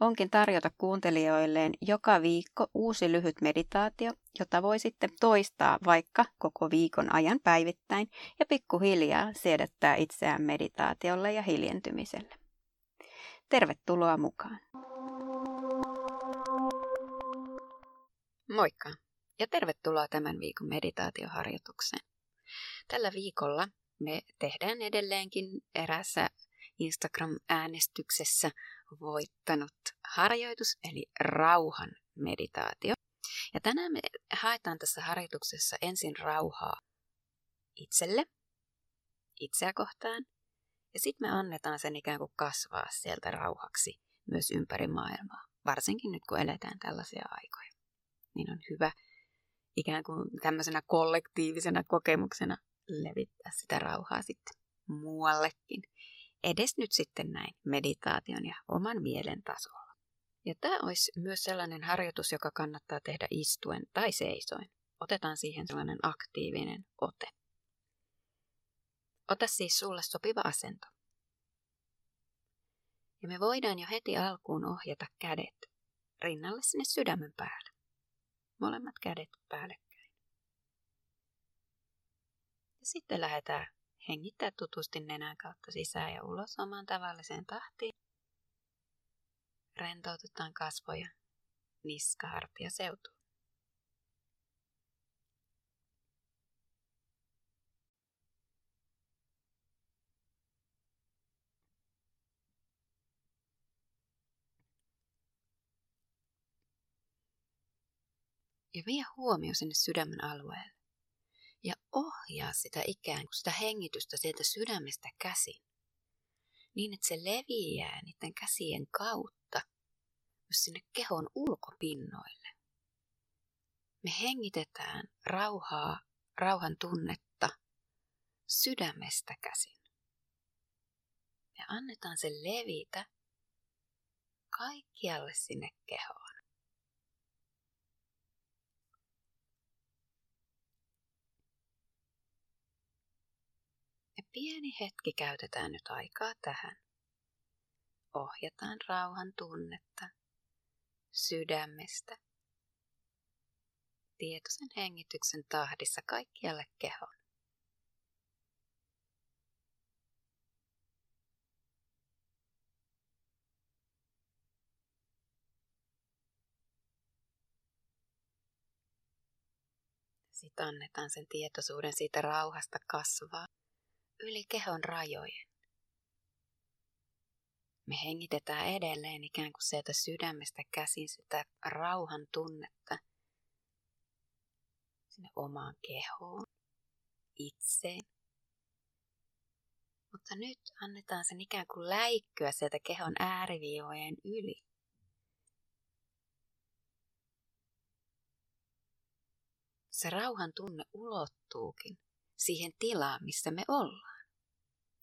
onkin tarjota kuuntelijoilleen joka viikko uusi lyhyt meditaatio, jota voi sitten toistaa vaikka koko viikon ajan päivittäin ja pikkuhiljaa siedättää itseään meditaatiolle ja hiljentymiselle. Tervetuloa mukaan! Moikka ja tervetuloa tämän viikon meditaatioharjoitukseen. Tällä viikolla me tehdään edelleenkin erässä Instagram-äänestyksessä voittanut harjoitus, eli rauhan meditaatio. Ja tänään me haetaan tässä harjoituksessa ensin rauhaa itselle, itseä kohtaan, ja sitten me annetaan sen ikään kuin kasvaa sieltä rauhaksi myös ympäri maailmaa, varsinkin nyt kun eletään tällaisia aikoja. Niin on hyvä ikään kuin tämmöisenä kollektiivisena kokemuksena levittää sitä rauhaa sitten muuallekin edes nyt sitten näin meditaation ja oman mielen tasolla. Ja tämä olisi myös sellainen harjoitus, joka kannattaa tehdä istuen tai seisoin. Otetaan siihen sellainen aktiivinen ote. Ota siis sulle sopiva asento. Ja me voidaan jo heti alkuun ohjata kädet rinnalle sinne sydämen päälle. Molemmat kädet päällekkäin. Ja sitten lähdetään Hengittää tutusti nenän kautta sisään ja ulos omaan tavalliseen tahtiin. Rentoutetaan kasvoja, niska, hartia, seutu. Ja vie huomio sinne sydämen alueelle ja ohjaa sitä ikään kuin sitä hengitystä sieltä sydämestä käsin. Niin, että se leviää niiden käsien kautta myös sinne kehon ulkopinnoille. Me hengitetään rauhaa, rauhan tunnetta sydämestä käsin. Me annetaan sen levitä kaikkialle sinne kehoon. Pieni hetki käytetään nyt aikaa tähän. Ohjataan rauhan tunnetta sydämestä tietoisen hengityksen tahdissa kaikkialle kehoon. Sitten annetaan sen tietoisuuden siitä rauhasta kasvaa yli kehon rajojen. Me hengitetään edelleen ikään kuin sieltä sydämestä käsin sitä rauhan tunnetta sinne omaan kehoon, itseen. Mutta nyt annetaan sen ikään kuin läikkyä sieltä kehon ääriviivojen yli. Se rauhan tunne ulottuukin siihen tilaan, missä me ollaan.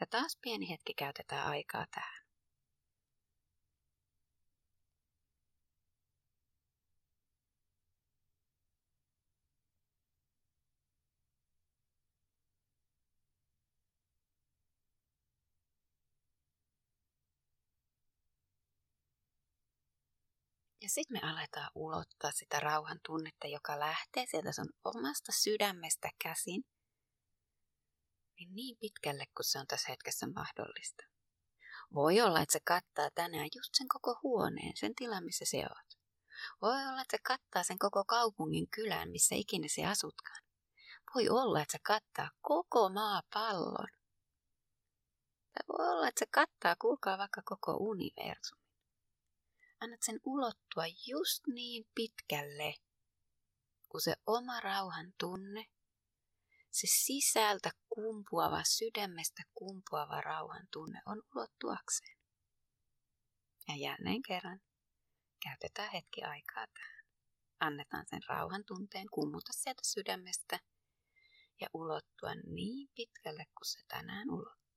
Ja taas pieni hetki käytetään aikaa tähän. Ja sitten me aletaan ulottaa sitä rauhan tunnetta, joka lähtee sieltä sun omasta sydämestä käsin niin niin pitkälle kuin se on tässä hetkessä mahdollista. Voi olla, että se kattaa tänään just sen koko huoneen, sen tilan, missä se oot. Voi olla, että se kattaa sen koko kaupungin kylän, missä ikinä se asutkaan. Voi olla, että se kattaa koko maapallon. Tai voi olla, että se kattaa, kuulkaa vaikka koko universumin. Annat sen ulottua just niin pitkälle, kun se oma rauhan tunne se sisältä kumpuava, sydämestä kumpuava rauhan tunne on ulottuakseen. Ja jälleen kerran käytetään hetki aikaa tähän. Annetaan sen rauhan tunteen kummuta sieltä sydämestä ja ulottua niin pitkälle kuin se tänään ulottaa.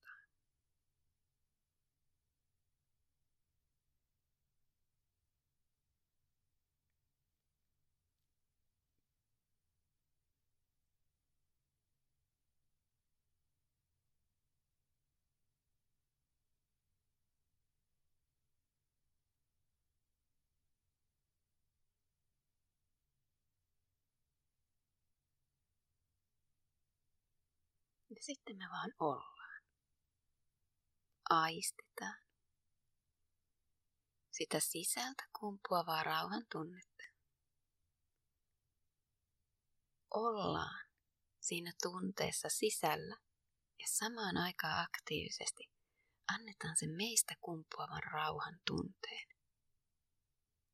Sitten me vaan ollaan. Aistetaan sitä sisältä kumpuavaa rauhan tunnetta. Ollaan siinä tunteessa sisällä ja samaan aikaan aktiivisesti annetaan sen meistä kumpuavan rauhan tunteen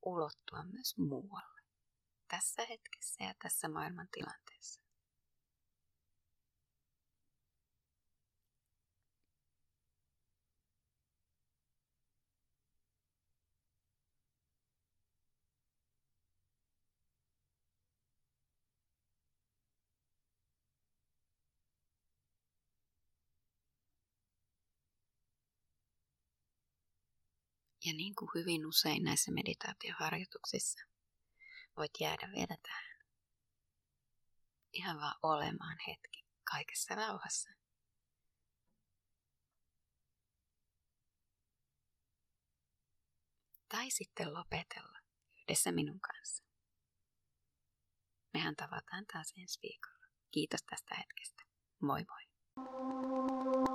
ulottua myös muualle tässä hetkessä ja tässä maailman tilanteessa. Ja niin kuin hyvin usein näissä meditaatioharjoituksissa, voit jäädä vielä tähän. Ihan vaan olemaan hetki kaikessa rauhassa. Tai sitten lopetella yhdessä minun kanssa. Mehän tavataan taas ensi viikolla. Kiitos tästä hetkestä. Moi moi.